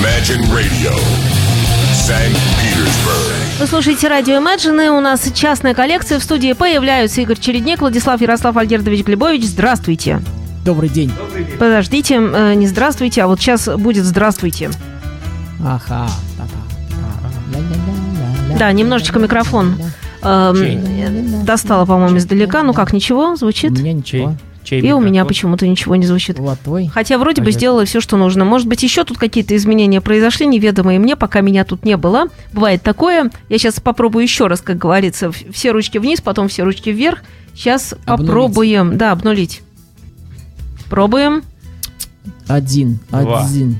Imagine Radio. Вы слушаете радио Imagine, и у нас частная коллекция. В студии появляются Игорь Чередник, Владислав Ярослав Альгердович Глебович. Здравствуйте. Добрый день. Подождите, э, не здравствуйте, а вот сейчас будет здравствуйте. Ага. Да, немножечко микрофон эм, достала, по-моему, издалека. Ну как, ничего, У звучит? меня ничего. Чей И у меня микрофон? почему-то ничего не звучит. Вот твой. Хотя вроде бы Понятно. сделала все, что нужно. Может быть, еще тут какие-то изменения произошли, неведомые мне, пока меня тут не было. Бывает такое. Я сейчас попробую еще раз, как говорится, все ручки вниз, потом все ручки вверх. Сейчас Обнулить. попробуем, да, обнулить. Пробуем. Один. Два. Один.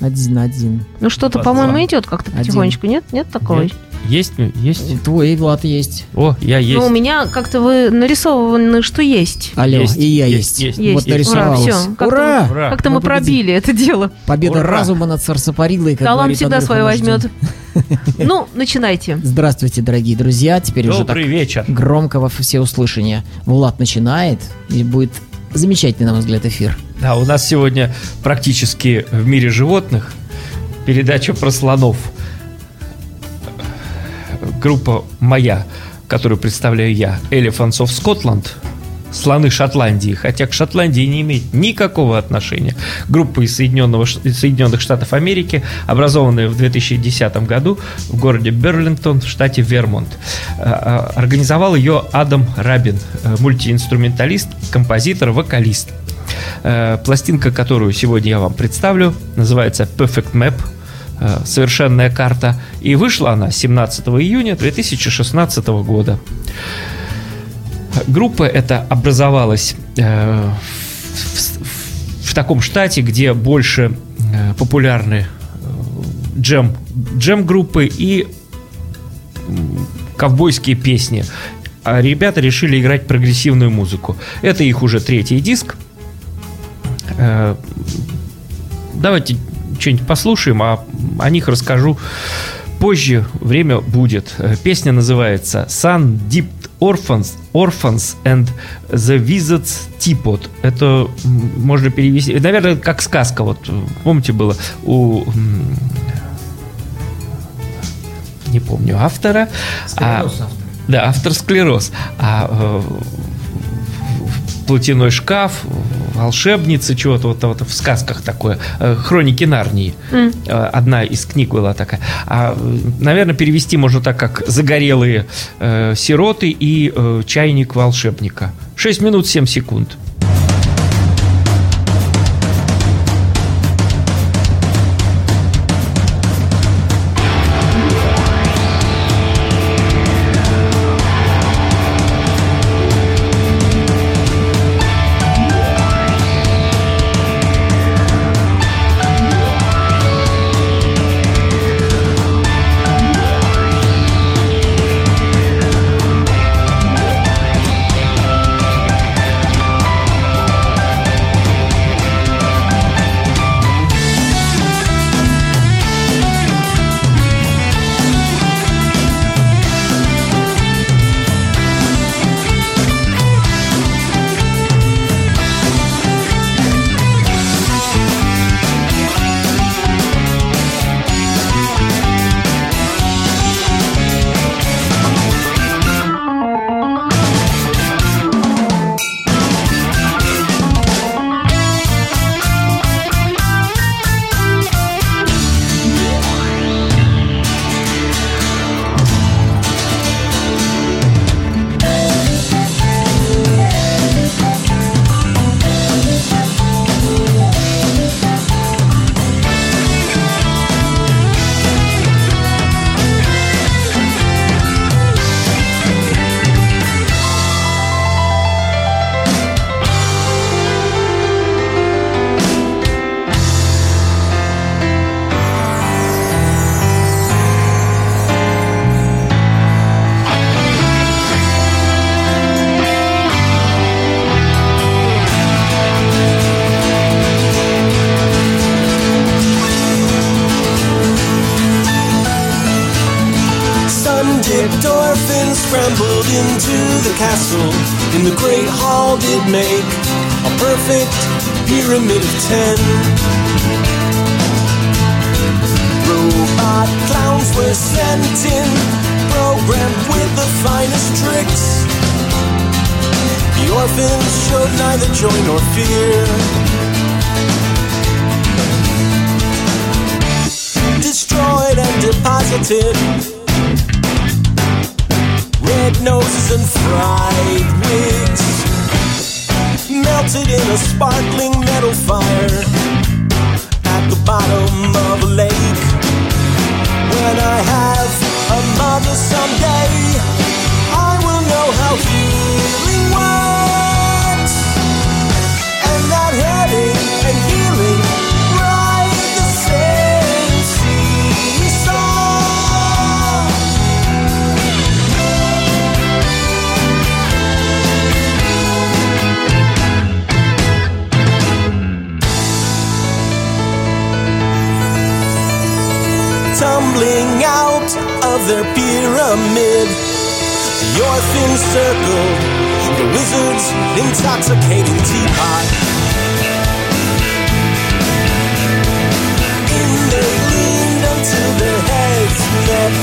Один, один. Ну что-то, по-моему, идет как-то Один. потихонечку. Нет, нет такого. Нет. Есть, есть. Твой Влад есть. О, я есть. Ну, у меня как-то вы нарисованы, что есть. Алло, Есть, и я есть, есть. есть, есть. Вот Ура, всё. Как-то Ура! Ура. Как-то мы Мы пробили это дело. Победа Ура! разума над Сарсапарилой, как Талант всегда Андрюха свое возьмет. Ну, начинайте. Здравствуйте, дорогие друзья. Теперь уже так Добрый вечер. громко во всеуслышание. Влад начинает, и будет замечательный, на мой взгляд, эфир. Да, у нас сегодня практически в мире животных передача про слонов. Группа моя, которую представляю я, Elephants of Scotland, слоны Шотландии, хотя к Шотландии не имеет никакого отношения. Группа из, Соединенного, из Соединенных Штатов Америки, образованная в 2010 году в городе Берлингтон в штате Вермонт. А, а, Организовал ее Адам Рабин, э, мультиинструменталист, композитор, вокалист. Э, Пластинка, которую сегодня я вам представлю, называется Perfect Map э, совершенная карта. И вышла она 17 июня 2016 года. Группа эта образовалась э, в, в- таком штате, где больше э, популярны э, джем, джем-группы и ковбойские песни. А ребята решили играть прогрессивную музыку. Это их уже третий диск. Э, Давайте что-нибудь послушаем, а о них расскажу позже. Время будет. Э, Песня называется Sun Deep Orphans, Orphans and the Wizard's Teapot. Это можно перевести, наверное, как сказка. Вот э, помните было у не помню автора. а- да, автор склероз. А э, платяной шкаф, волшебница, чего-то вот, вот в сказках такое. Э, Хроники Нарнии. Э, Одна из книг была такая. А, э, наверное, перевести можно так, как «Загорелые э, сироты» и э, «Чайник волшебника». 6 минут 7 секунд. Of their pyramid. The orphans circled the wizard's intoxicating teapot. In they leaned until their heads met.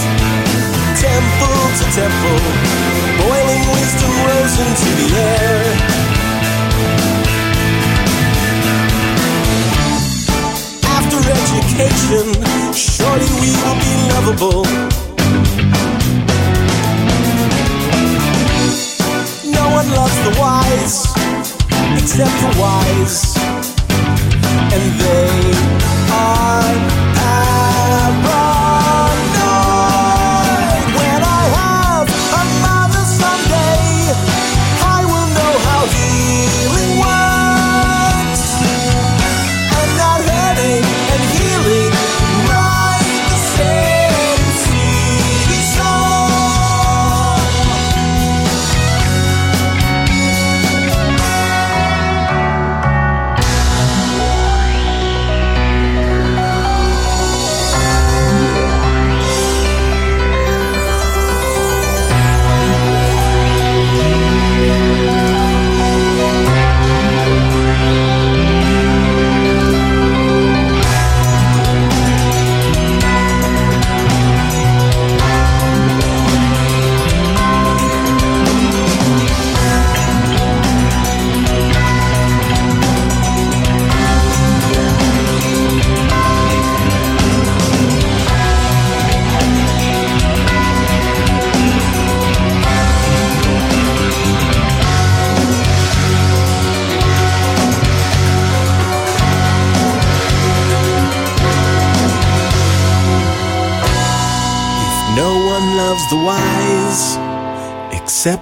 Temple to temple, boiling wisdom rose into the air. After education, surely we will be lovable. Loves the wise, except the wise. And they are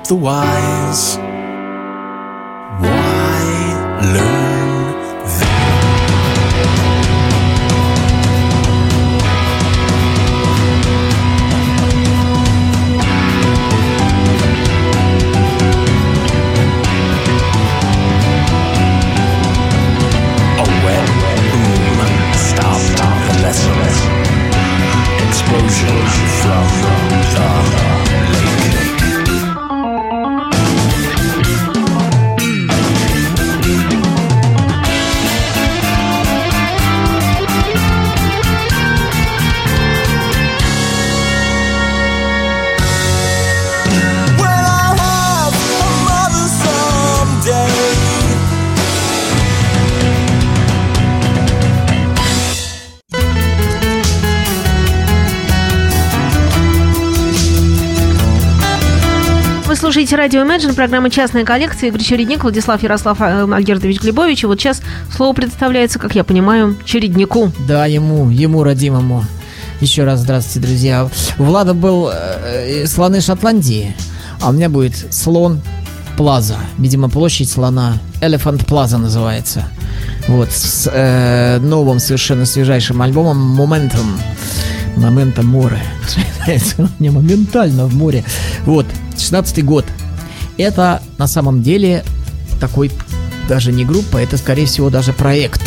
the wild. Слушаете радио Imagine, программа «Частная коллекция». Игорь Чередник, Владислав Ярослав э, Альгердович Глебович. И вот сейчас слово представляется, как я понимаю, Череднику. Да, ему, ему родимому. Еще раз здравствуйте, друзья. У Влада был э, э, слоны Шотландии, а у меня будет слон Плаза. Видимо, площадь слона. Elephant Plaza называется. Вот, с э, новым совершенно свежайшим альбомом Momentum. Момента море. Не моментально в море. Вот, 16 год. Это на самом деле такой даже не группа, это скорее всего даже проект.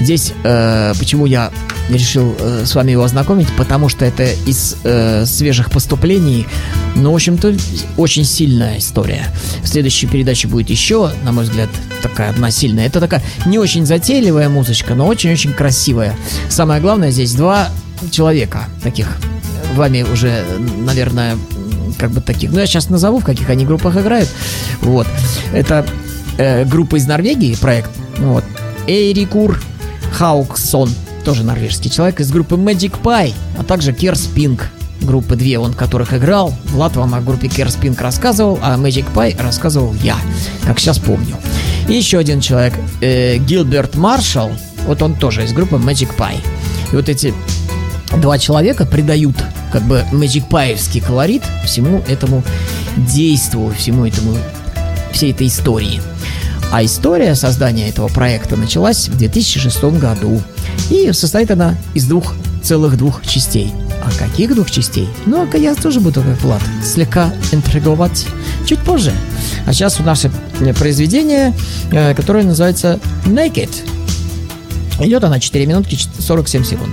Здесь э, почему я решил э, с вами его ознакомить, потому что это из э, свежих поступлений, ну, в общем-то, очень сильная история. В следующей передаче будет еще, на мой взгляд, такая одна сильная. Это такая не очень затейливая музычка, но очень-очень красивая. Самое главное, здесь два человека таких, вами уже, наверное, как бы таких. Ну, я сейчас назову, в каких они группах играют. Вот. Это э, группа из Норвегии, проект. Вот. Эйрикур Хауксон, тоже норвежский человек, из группы Magic Pie, а также Керс Пинк, группы две, он которых играл. Влад вам о группе Керс Пинк рассказывал, а Magic Pie рассказывал я, как сейчас помню. И еще один человек, э, Гилберт Маршалл, вот он тоже из группы Magic Pie. И вот эти два человека придают как бы Pie колорит всему этому действу, всему этому, всей этой истории. А история создания этого проекта началась в 2006 году. И состоит она из двух целых двух частей. А каких двух частей? Ну, а я тоже буду, как Влад, слегка интриговать чуть позже. А сейчас у нас произведение, э, которое называется Naked. Идет она 4 минутки 47 секунд.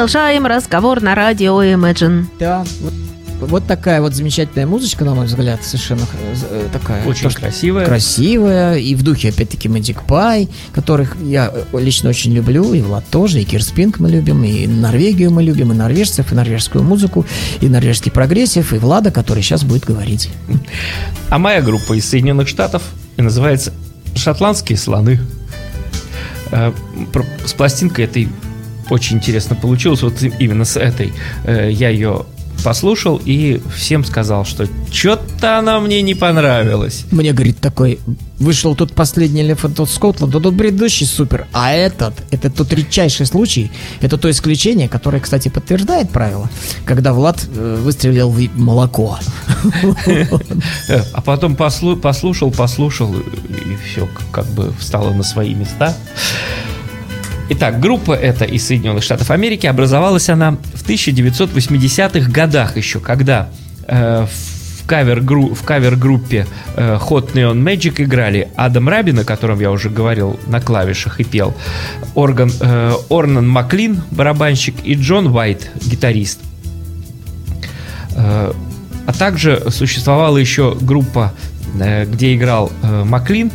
Продолжаем разговор на радио Imagine. Да, вот, вот такая вот замечательная музычка, на мой взгляд, совершенно э, такая. Очень то, красивая. Красивая, и в духе, опять-таки, Magic Pie, которых я э, лично очень люблю, и Влад тоже, и Кирспинг мы любим, и Норвегию мы любим, и норвежцев, и норвежскую музыку, и норвежский прогрессив, и Влада, который сейчас будет говорить. А моя группа из Соединенных Штатов и называется «Шотландские слоны». Э, С пластинкой этой очень интересно получилось. Вот именно с этой э, я ее послушал и всем сказал, что что-то она мне не понравилась. Мне, говорит, такой, вышел тут последний Лев тот Скотланд, а тут предыдущий супер, а этот, это тот редчайший случай, это то исключение, которое, кстати, подтверждает правило, когда Влад э, выстрелил в молоко. Э, А потом послу- послушал, послушал, и все как бы встало на свои места. Итак, группа эта из Соединенных Штатов Америки образовалась она в 1980-х годах еще, когда э, в кавер-гру- в кавер-группе э, Hot Neon Magic играли Адам Рабин, о котором я уже говорил на клавишах и пел, Орган, э, Орнан Маклин, барабанщик, и Джон Уайт, гитарист. Э, А также существовала еще группа, э, где играл э, Маклин,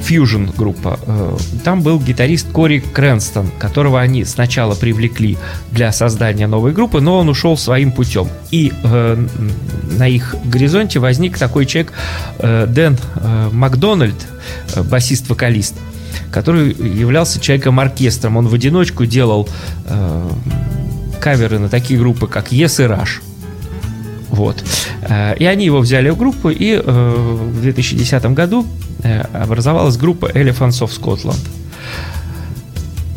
Fusion группа. Э, Там был гитарист Кори Крэнстон, которого они сначала привлекли для создания новой группы, но он ушел своим путем. И э, на их горизонте возник такой человек э, Дэн э, Макдональд, э, басист-вокалист, который являлся человеком-оркестром. Он в одиночку делал э, каверы на такие группы, как Yes и Rush. Вот. Э, И они его взяли в группу, и э, в 2010 году э, образовалась группа Elephants of Scotland.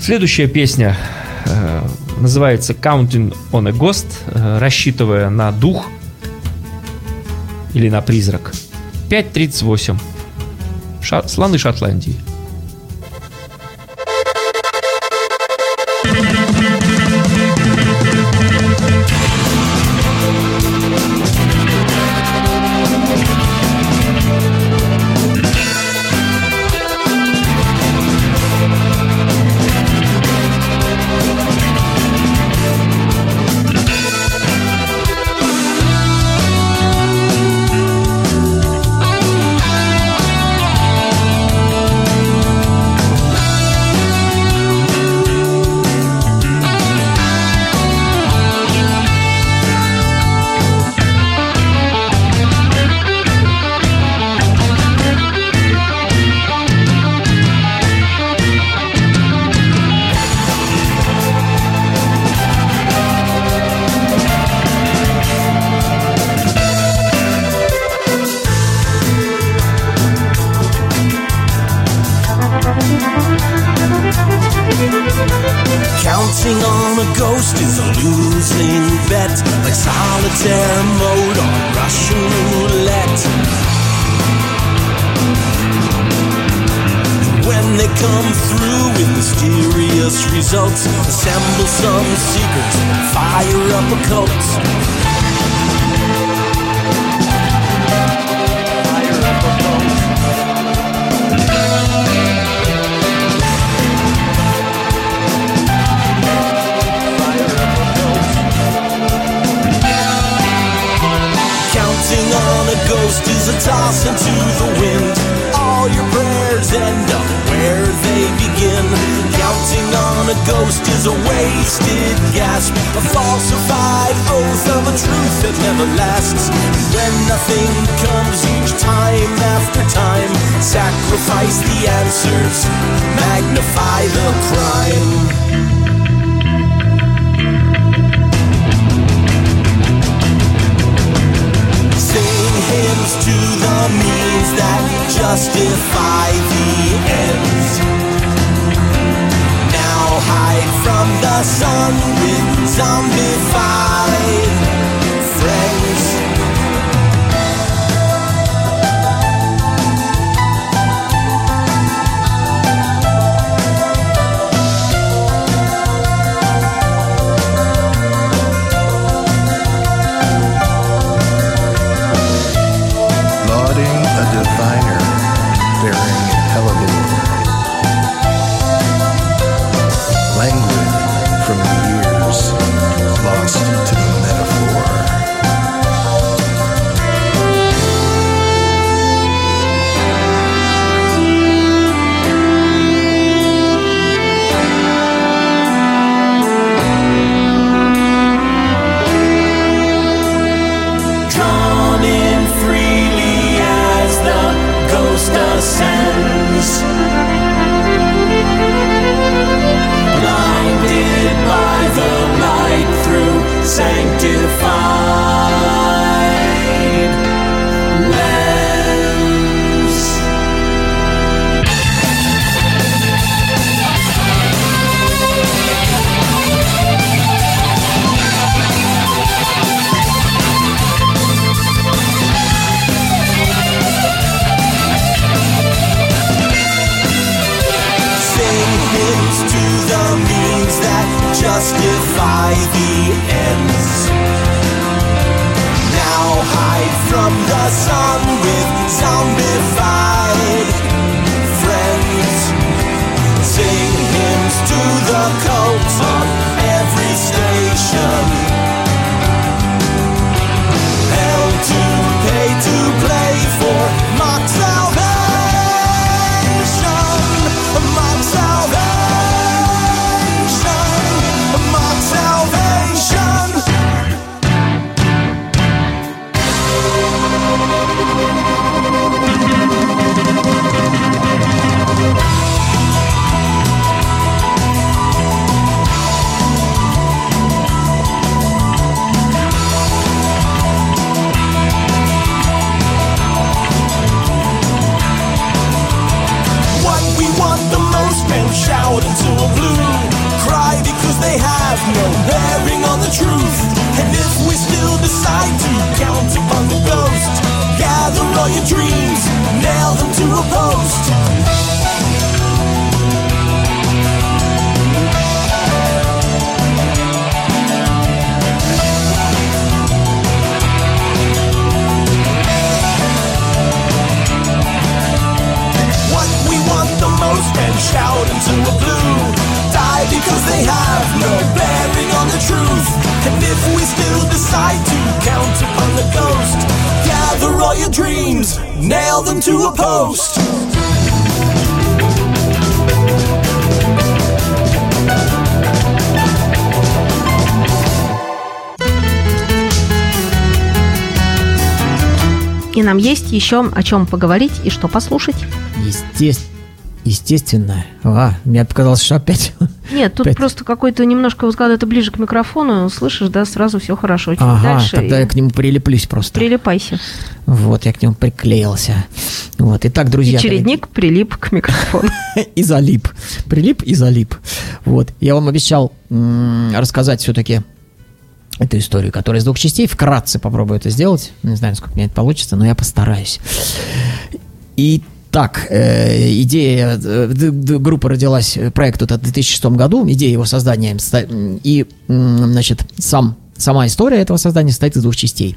Следующая песня называется Counting on a Ghost, рассчитывая на дух или на призрак. 5.38. Ша- слоны Шотландии. Еще о чем поговорить и что послушать. Естественно. Естественно. А, мне показалось, что опять... Нет, тут Опять. просто какой-то немножко, вот когда ты ближе к микрофону, слышишь, да, сразу все хорошо. Чуть Ага, дальше тогда и я к нему прилеплюсь просто. прилипайся. Вот, я к нему приклеился. Вот, итак, друзья... И чередник прилип к микрофону. и залип. Прилип и залип. Вот. Я вам обещал рассказать все-таки эту историю, которая из двух частей. Вкратце попробую это сделать. Не знаю, сколько меня это получится, но я постараюсь. Итак, э, идея э, группы родилась, э, проект этот в 2006 году, идея его создания, и, значит, сам Сама история этого создания состоит из двух частей.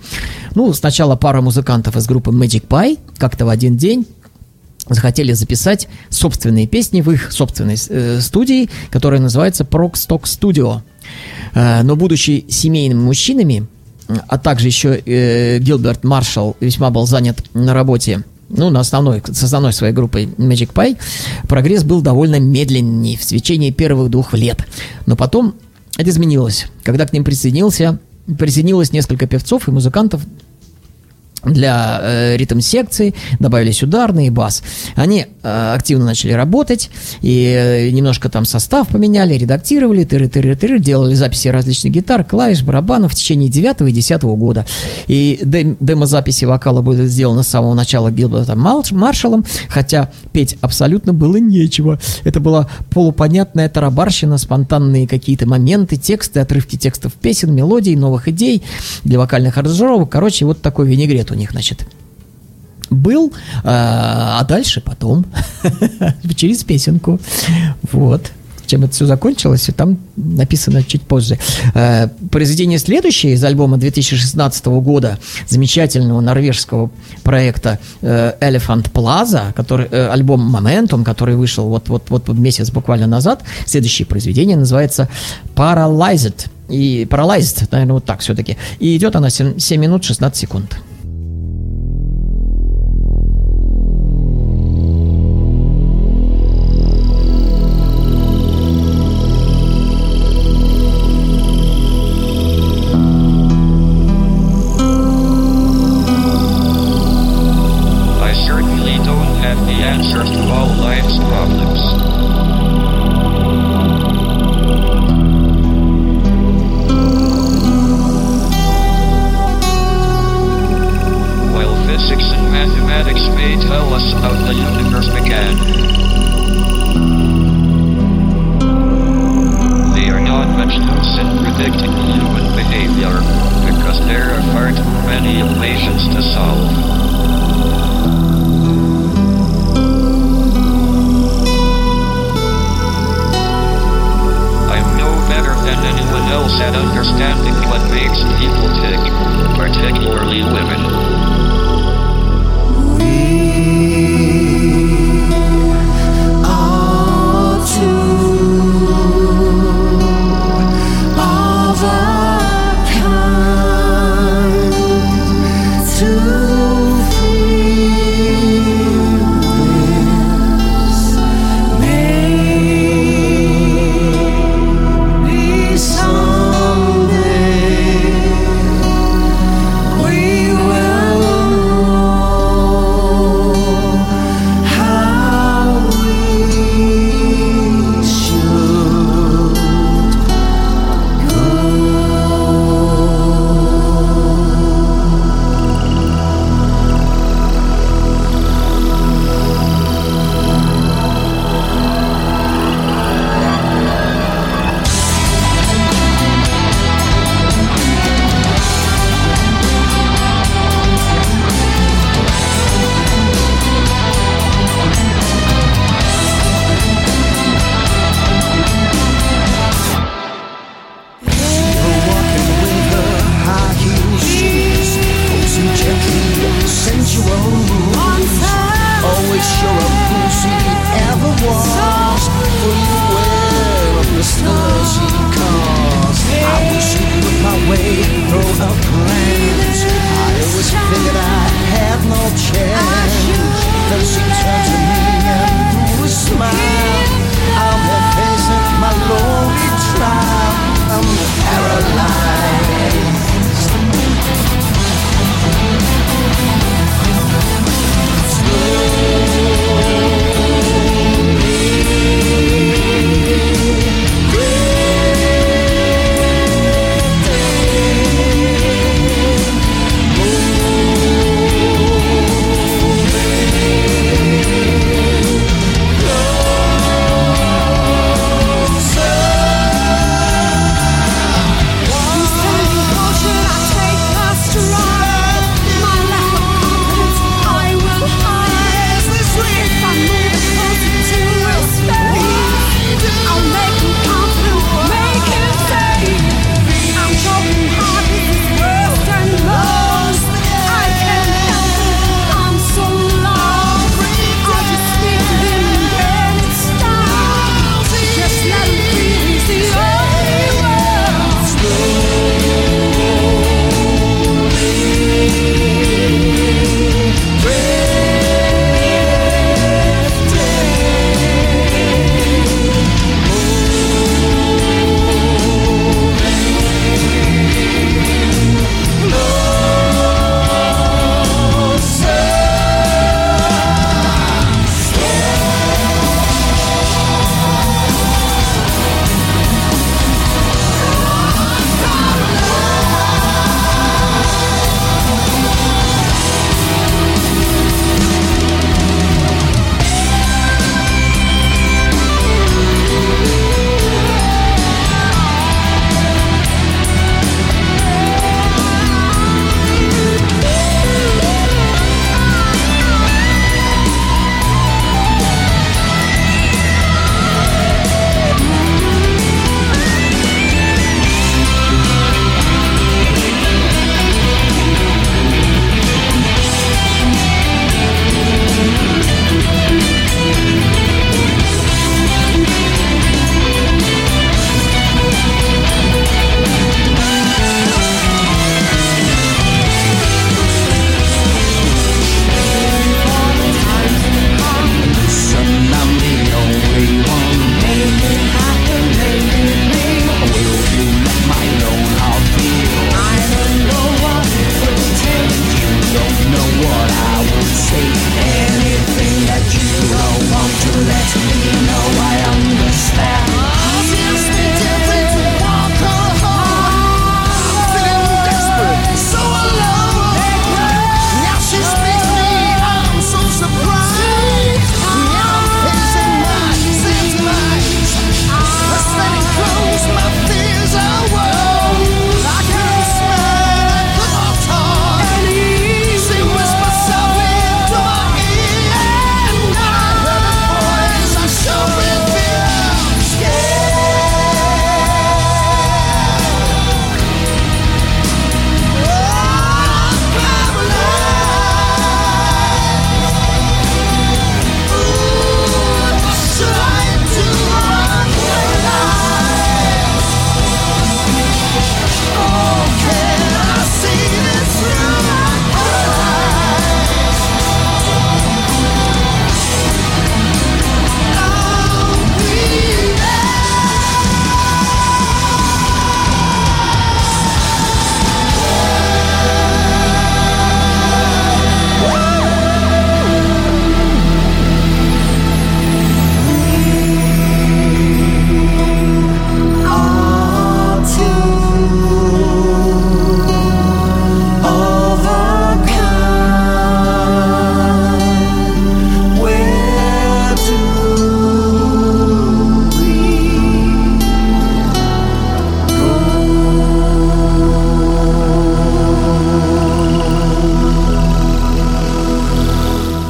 Ну, сначала пара музыкантов из группы Magic Pie как-то в один день захотели записать собственные песни в их собственной э, студии, которая называется Prog Stock Studio. Э, но будучи семейными мужчинами, а также еще э, Гилберт Маршалл весьма был занят на работе ну, на основной, с основной своей группой Magic Pie, прогресс был довольно медленней в течение первых двух лет. Но потом это изменилось, когда к ним присоединился, присоединилось несколько певцов и музыкантов для э, ритм-секции, добавились ударные и бас. Они э, активно начали работать, и э, немножко там состав поменяли, редактировали, тыры тыры тыры делали записи различных гитар, клавиш, барабанов в течение 9 и 10 года. И дем- демо-записи вокала были сделаны с самого начала Гилбертом Марш- Маршалом, хотя петь абсолютно было нечего. Это была полупонятная тарабарщина, спонтанные какие-то моменты, тексты, отрывки текстов песен, мелодий, новых идей для вокальных аранжировок. Короче, вот такой винегрет у них, значит, был, а, а дальше потом, через песенку. Вот. Чем это все закончилось, и там написано чуть позже. Э, Произведение следующее из альбома 2016 года замечательного норвежского проекта э, Elephant Plaza, который, э, альбом Momentum, который вышел вот, вот, вот месяц буквально назад. Следующее произведение называется Paralyzed. И Paralyzed, наверное, вот так все-таки. И идет она 7, 7 минут 16 секунд.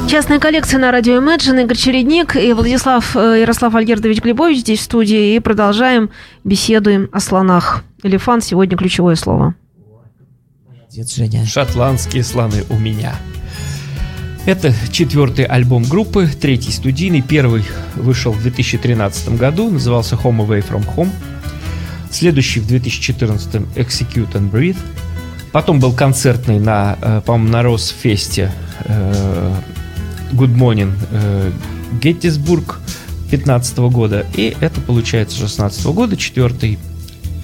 Частная коллекция на радио Imagine. Игорь Чередник и Владислав э, Ярослав Альгердович Глебович здесь в студии. И продолжаем беседуем о слонах. Элефант сегодня ключевое слово. Молодец, Женя. Шотландские слоны у меня. Это четвертый альбом группы, третий студийный. Первый вышел в 2013 году, назывался Home Away From Home. Следующий в 2014 Execute and Breathe. Потом был концертный на, э, по-моему, на Росфесте э, Good Morning э, Геттисбург 15 года. И это получается 16 года, четвертый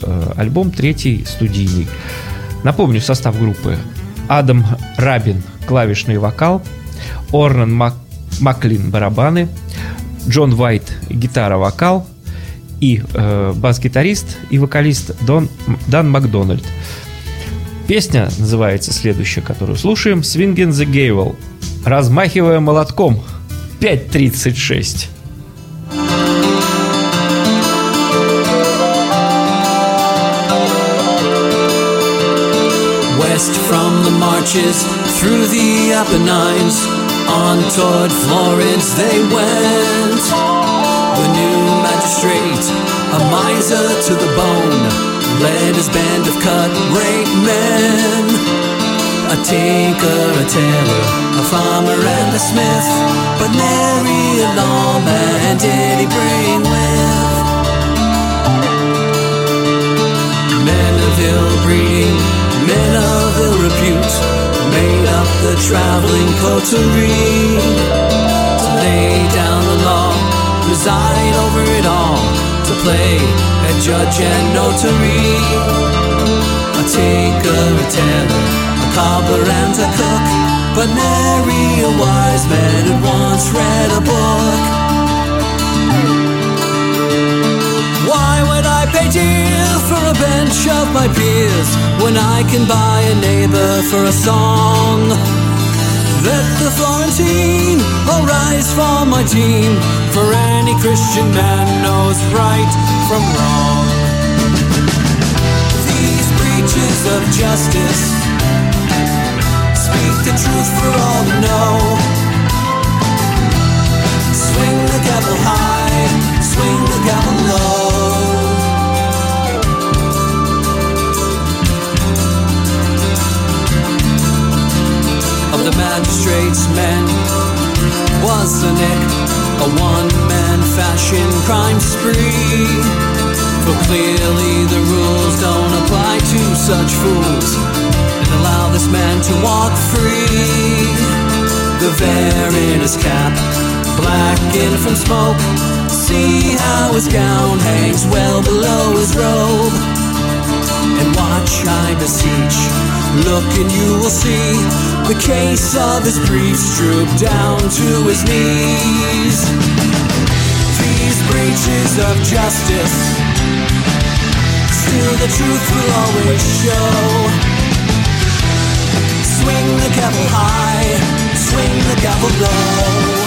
э, альбом, третий студийный. Напомню состав группы. Адам Рабин, клавишный вокал, Орнан Мак- Маклин, барабаны, Джон Вайт, гитара-вокал и э, бас-гитарист и вокалист Дон, Дан Макдональд. Песня называется следующая, которую слушаем, Swingin' the Gavel, размахивая молотком, 5.36. West from the marches, through the Apennines, on toward Florence they went. The new magistrate, a miser to the bone, led his band of cut-rate men. A tinker, a tailor, a farmer and a smith, but nary a lawman did he bring with. Men of ill breeding, men of ill repute, made up the traveling coterie to lay down the law, preside over it all, to play at judge and notary. A tinker, a tailor, cobbler and a cook, but nary a wise man had once read a book. Why would I pay dear for a bench of my peers when I can buy a neighbor for a song? Let the Florentine arise for my team, for any Christian man knows right from wrong. These breaches of justice speak the truth for all to know. Swing the gavel high, swing the gavel low. Of the magistrate's men was the Nick, a one-man fashion crime spree. For clearly the rules don't apply to such fools, allow this man to walk free. The veer in his cap, blackened from smoke. See how his gown hangs well below his robe. And watch, I beseech, look and you will see the case of his briefs droop down to his knees. These breaches of justice, still the truth will always show. Swing the gavel high, swing the gavel low.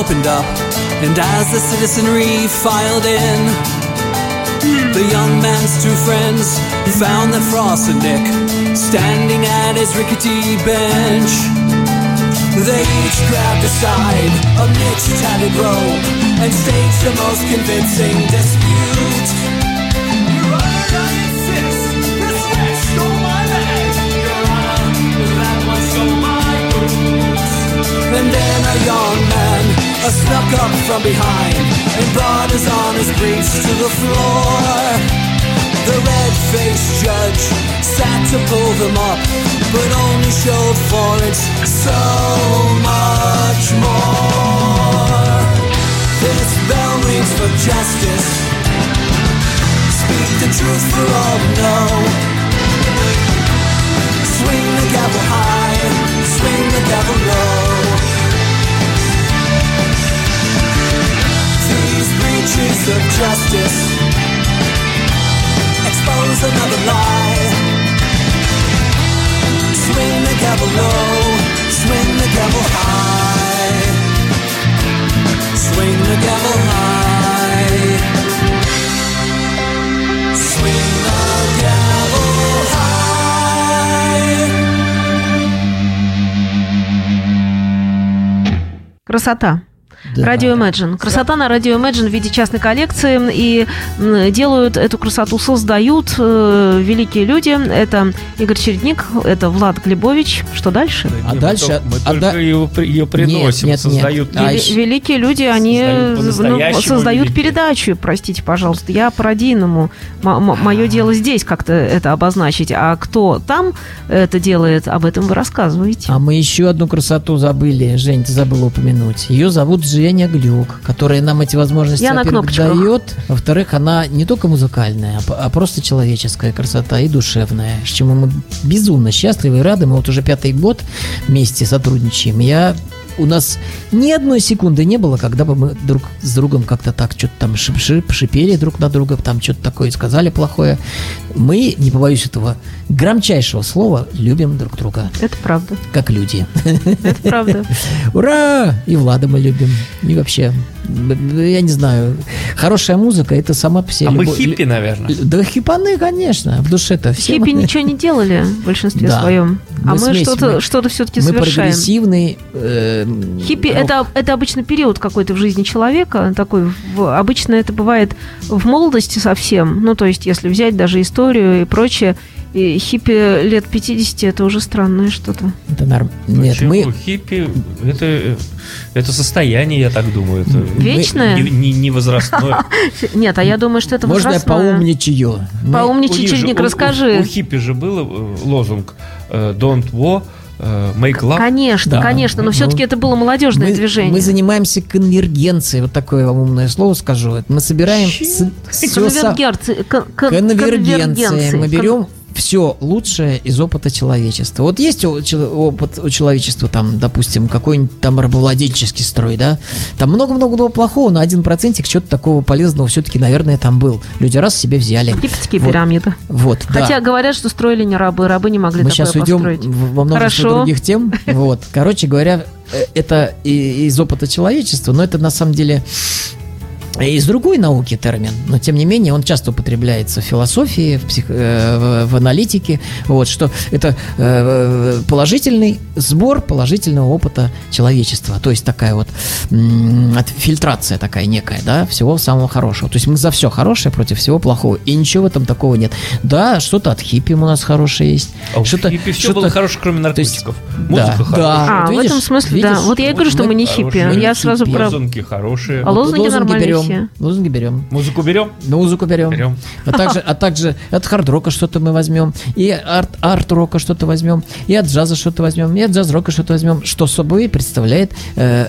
Opened up, and as the citizenry filed in, the young man's two friends found that Frost and Nick standing at his rickety bench. They each grabbed a side, a mixed tatted robe, and staged the most convincing dispute. From behind and brought his honest briefs to the floor. The red-faced judge sat to pull them up, but only showed Florence so much more. This bell rings for justice. Speak the truth for all to know. Swing the gavel high, swing the gavel low. These breaches of justice expose another lie. Swing the gavel low, swing the gavel high. Swing the gavel high. Swing the gavel high. Красота. Да. Радио Imagine. Красота на Радио Imagine в виде частной коллекции. И делают эту красоту, создают э, великие люди. Это Игорь Чередник, это Влад Глебович. Что дальше? А Мы дальше- только- Мы а только да- ее, ее приносим, нет, нет. создают. А Вели- еще- великие люди, они Создают ну, создают великие. передачу, простите, пожалуйста. Я по-родийному. Мое дело здесь как-то это обозначить. А кто там это делает, об этом вы рассказываете. А мы еще одну красоту забыли, Жень, ты забыла упомянуть. Ее зовут Женя Глюк, которая нам эти возможности, Я во-первых, дает. Во-вторых, она не только музыкальная, а а просто человеческая красота и душевная, с чему мы безумно счастливы и рады. Мы вот уже пятый год вместе сотрудничаем. Я у нас ни одной секунды не было, когда бы мы друг с другом как-то так что-то там шип-шип, шипели друг на друга, там что-то такое сказали плохое. Мы, не побоюсь этого громчайшего слова, любим друг друга Это правда. как люди. Это правда. Ура! И Влада мы любим. И вообще, я не знаю, хорошая музыка это сама по себе А мы любовь- хиппи, наверное. Да хипаны, конечно, в душе-то все. Хиппи мы- ничего не делали в большинстве Да. своем. А Мы мы смесь, что-то мы- что все-таки Мы совершаем. прогрессивный. э, Хиппи рок. это, это обычно период какой-то в жизни человека. Такой, в- обычно это бывает в молодости совсем. Ну, то есть, если взять даже историю и прочее, и хиппи лет 50 это уже странное что-то. Это норм. Нет, Почему? мы... Хиппи это, это состояние, я так думаю. Это Вечное? Не, не- не возрастное. Нет, а я думаю, что это Можно я возрастное. поумничаю? Мы- Поумничай, У них же- Чередник, у- у- расскажи. У, хиппи же был э, лозунг э, Don't war, э, make love. Конечно, Да. конечно, но Ну, все-таки это было молодежное мы, движение. мы занимаемся конвергенцией, вот такое вам умное слово скажу. Мы собираем все, Конвергенции- кон- кон- Конвергенция. Мы конвергенции. берем все лучшее из опыта человечества. Вот есть опыт у человечества, там, допустим, какой-нибудь там рабовладельческий строй, да? Там много-много плохого, но один процентик чего-то такого полезного все-таки, наверное, там был. Люди раз себе взяли. Египетские Вот. пирамиды. Вот, да. Хотя говорят, что строили не рабы, рабы не могли Мы такое сейчас уйдем построить. во множество Хорошо. других тем. Вот. Короче говоря, э, это из опыта человечества, но это на самом деле из другой науки термин, но тем не менее он часто употребляется в философии, в, псих- э, в- в аналитике, вот, что это э, положительный сбор положительного опыта человечества, то есть такая вот м, фильтрация такая некая, да, всего самого хорошего. То есть мы за все хорошее против всего плохого, и ничего в этом такого нет. Да, что-то от хиппи у нас хорошее есть, А что-то, хиппи все что-то- было хорошее, кроме то есть, наркотиков. да, Музыка да. хорошая. А, в видишь, этом смысле, да. видишь, Вот я и говорю, что мы не хиппи. хорошие. Я сразу хиппи. про... Лозунги хорошие. А лозунги нормальные берем, все. лозунги берем. Музыку берем? Музыку берем. Берем. А также, а также от хард-рока что-то мы возьмем, и арт, арт-рока что-то возьмем, и от джаза что-то возьмем, и от джаз-рока что-то возьмем, что собой представляет э,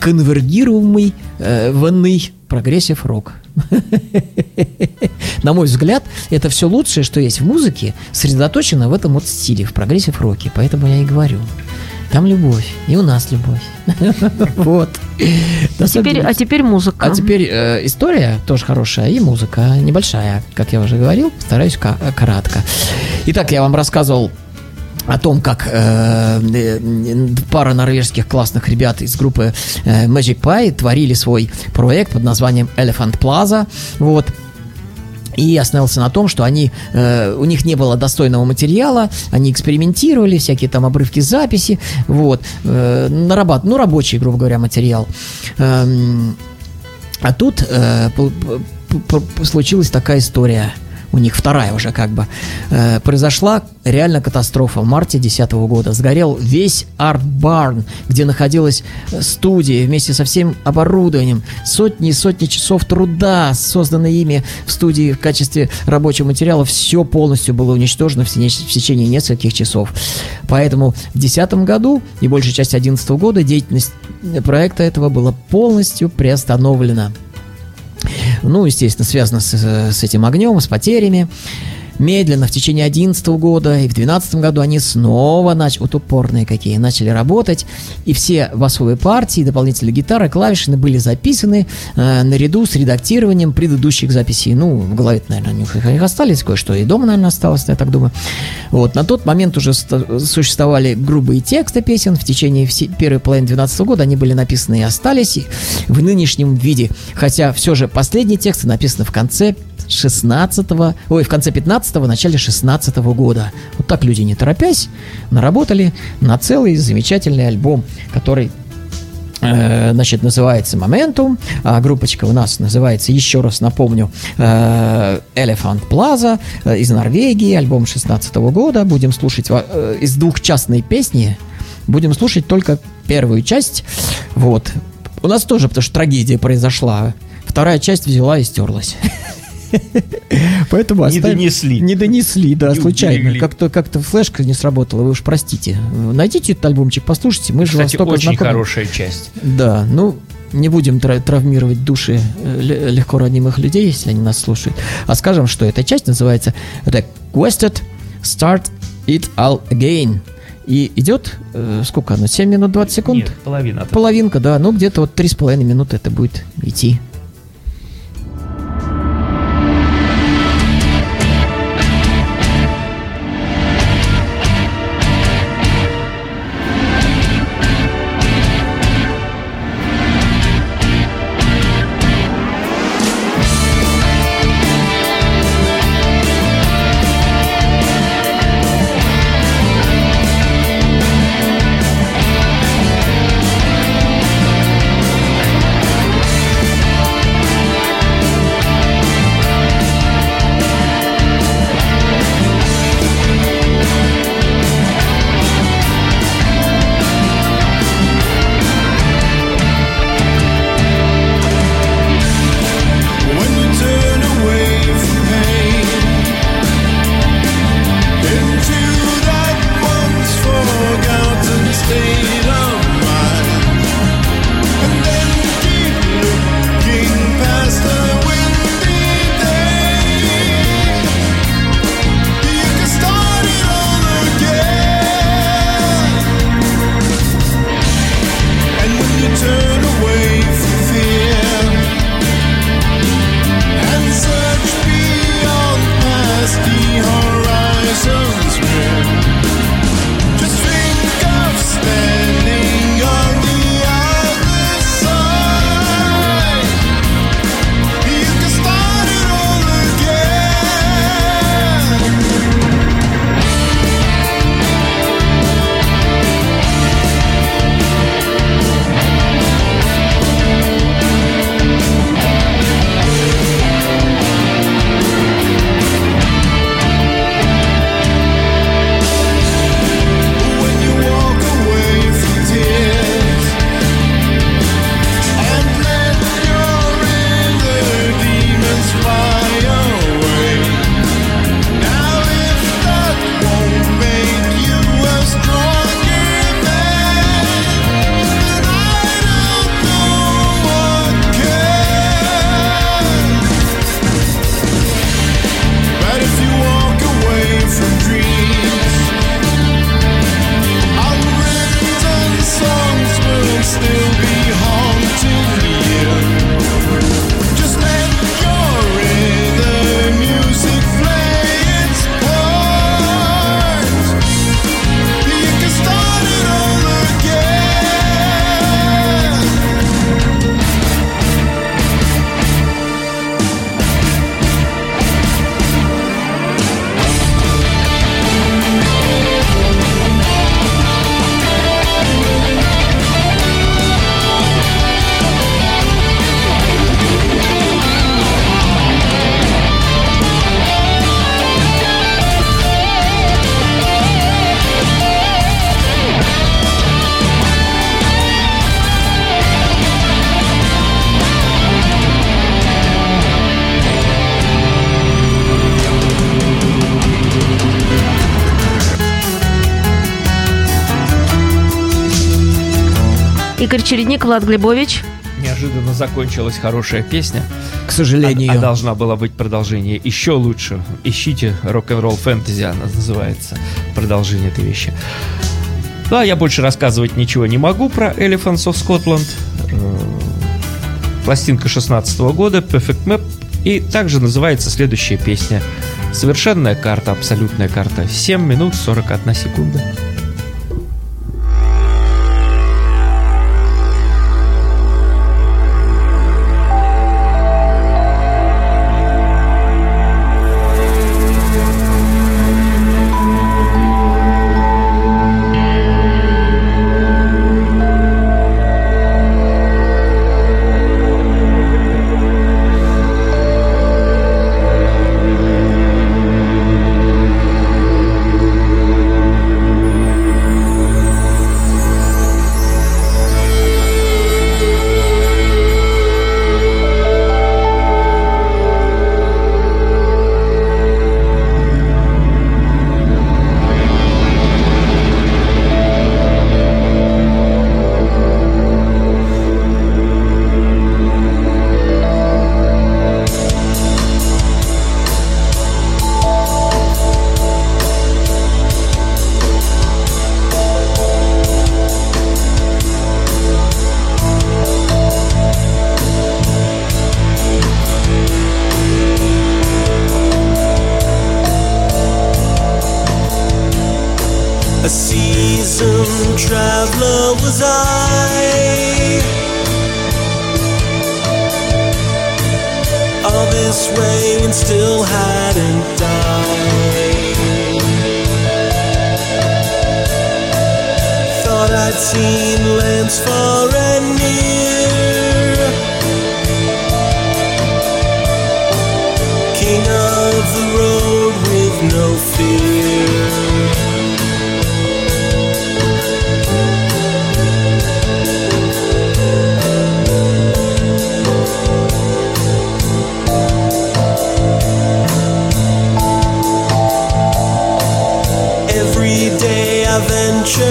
конвергируемый э, ванный прогрессив рок. На мой взгляд, это все лучшее, что есть в музыке, сосредоточено в этом вот стиле, в прогрессив роке. Поэтому я и говорю. Там любовь, и у нас любовь. Вот. Деле, а теперь музыка. а теперь э, история тоже хорошая и музыка небольшая, как я уже говорил, постараюсь ка- э, кратко. Итак, я вам рассказывал о том, как э, э, пара норвежских классных ребят из группы э, Magic Pie творили свой проект под названием Elephant Plaza. Вот. И остановился на том, что они, э, у них не было достойного материала, они экспериментировали, всякие там обрывки записи, вот, э, нарабат- ну, рабочий, грубо говоря, материал. Эм, а тут э, случилась такая история. У них вторая уже как бы. Э, произошла реально катастрофа. В марте 2010 года сгорел весь арт-барн, где находилась э, студия вместе со всем оборудованием. Сотни и сотни часов труда, созданные ими в студии в качестве рабочего материала. Все полностью было уничтожено в, течение нескольких часов. Поэтому в 2010 году и большая часть 2011 года деятельность проекта этого была полностью приостановлена. Ну, естественно, связано с, с этим огнем, с потерями. Медленно в течение 2011 года и в 2012 году они снова начали, вот упорные какие, начали работать. И все басовые партии, дополнительные гитары, клавишины были записаны э, наряду с редактированием предыдущих записей. Ну, в голове наверное, у них их- их остались кое-что, и дома, наверное, осталось, я так думаю. Вот, на тот момент уже существовали грубые тексты песен. В течение всей первой половины 2012 года они были написаны и остались и в нынешнем виде. Хотя все же последние тексты написаны в конце 16 ой, в конце 15-го, начале 16 года. Вот так люди, не торопясь, наработали на целый замечательный альбом, который э, значит, называется Momentum, а группочка у нас называется, еще раз напомню, э, Elephant Plaza э, из Норвегии, альбом 16 года. Будем слушать из двухчастной песни, будем слушать только первую часть. Вот. У нас тоже, потому что трагедия произошла. Вторая часть взяла и стерлась. Поэтому Не оставим- донесли. Не донесли, да, Не случайно. Как-то как-то флешка не сработала, вы уж простите. Найдите этот альбомчик, послушайте, мы же вас Кстати, только очень знакомим. хорошая часть. Да, ну, не будем тра- травмировать души э, ле- легко ранимых людей, если они нас слушают. А скажем, что эта часть называется Requested Start It All Again. И идет, э, сколько она, 7 минут 20 секунд? Нет, половина. Половинка, да, ну где-то вот 3,5 минуты это будет идти. Влад Глебович. Неожиданно закончилась хорошая песня. К сожалению. А, а должна была быть продолжение еще лучше. Ищите рок-н-ролл фэнтези, она называется. Продолжение этой вещи. Ну, а я больше рассказывать ничего не могу про Elephants of Scotland. Э, Пластинка 16 года, Perfect Map. И также называется следующая песня. Совершенная карта, абсолютная карта. 7 минут 41 секунда.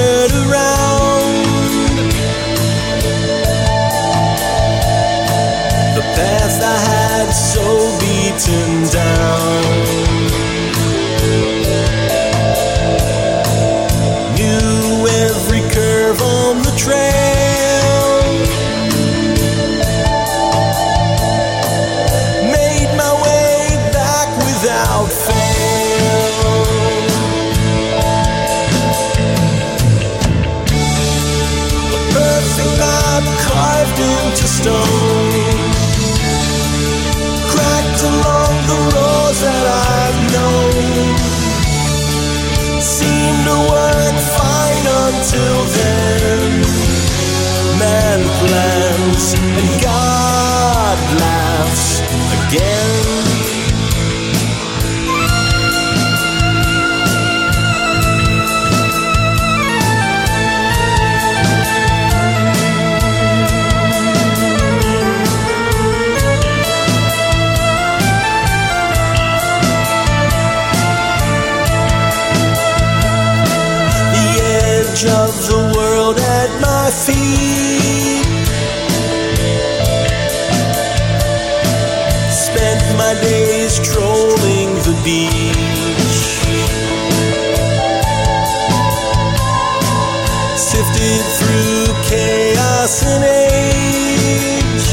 Ventured around. The path I had so beaten down. Stone. Cracked along the roads that I've known. Seemed to work fine until then. Man plans and God my feet. Spent my days trolling the beach. Sifted through chaos and age.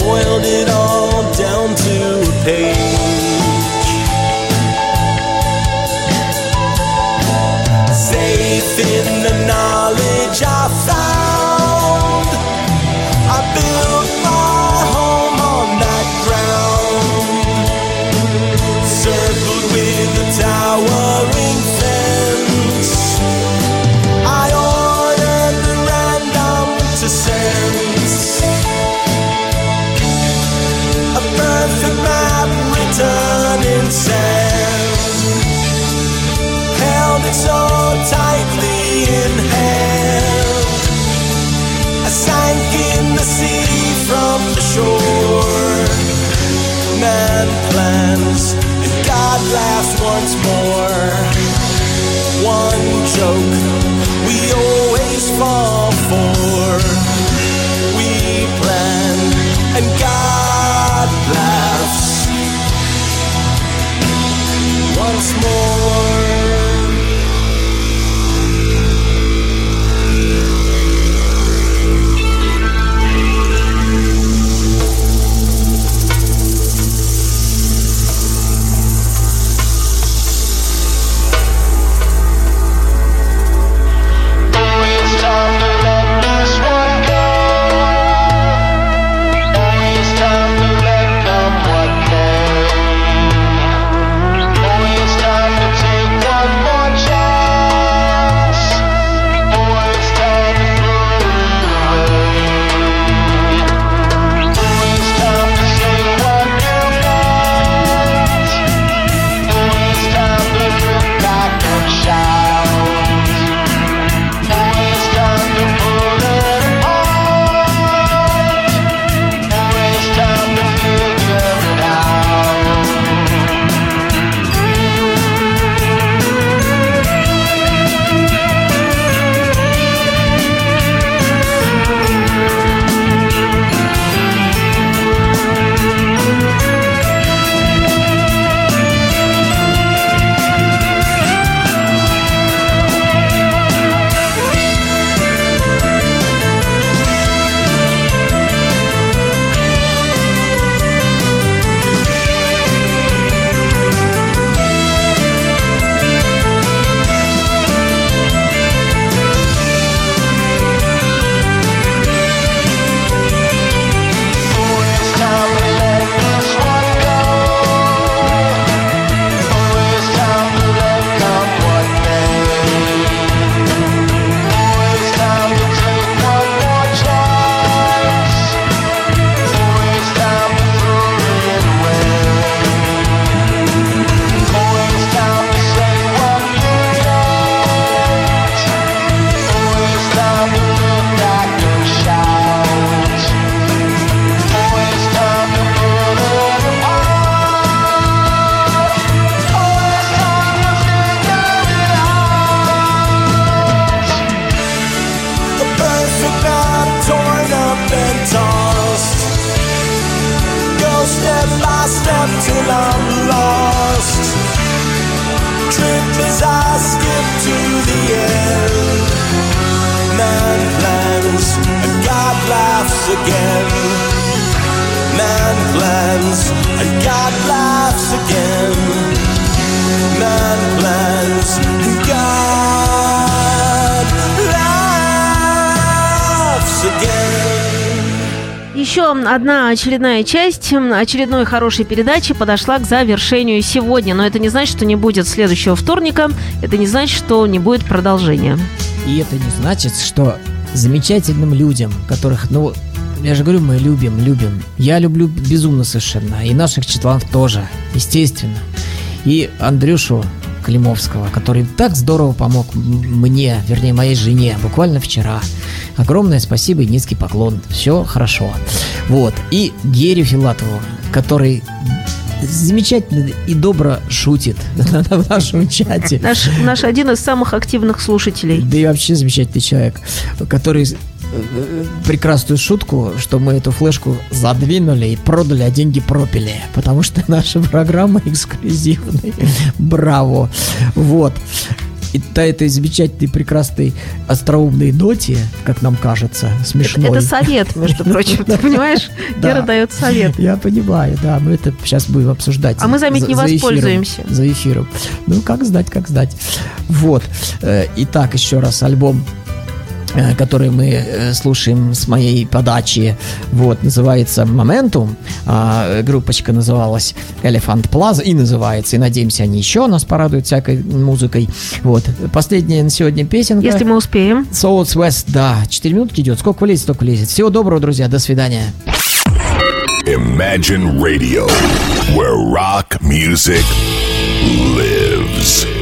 Boiled it all down to a page. that's more. One joke we always fall for. We plan and God laughs once more. Еще одна очередная часть очередной хорошей передачи подошла к завершению сегодня. Но это не значит, что не будет следующего вторника. Это не значит, что не будет продолжения. И это не значит, что замечательным людям, которых, ну, я же говорю, мы любим, любим. Я люблю безумно совершенно. И наших читланов тоже, естественно. И Андрюшу Климовского, который так здорово помог мне, вернее, моей жене, буквально вчера. Огромное спасибо и низкий поклон. Все хорошо. Вот. И Герю Филатову, который замечательно и добро шутит в нашем чате. Наш, наш один из самых активных слушателей. Да и вообще замечательный человек, который прекрасную шутку, что мы эту флешку задвинули и продали, а деньги пропили. Потому что наша программа эксклюзивная. Браво. Вот. И на этой замечательной, прекрасной, остроумной ноте, как нам кажется, смешной. Это совет, между прочим, ты понимаешь? Гера дает совет. Я понимаю, да, мы это сейчас будем обсуждать. А мы, заметь, за- не воспользуемся. За эфиром. Ну, как знать, как знать. Вот. Э, Итак, еще раз альбом э, который мы э, слушаем с моей подачи, вот, называется «Моментум», а э, группочка называлась «Elephant Plaza» и называется, и надеемся, они еще нас порадуют всякой музыкой, вот. Последняя на сегодня песенка. Если мы успеем. Souls West, да, 4 минутки идет, сколько влезет, столько влезет. Всего доброго, друзья, до свидания. Imagine Radio, where rock music lives.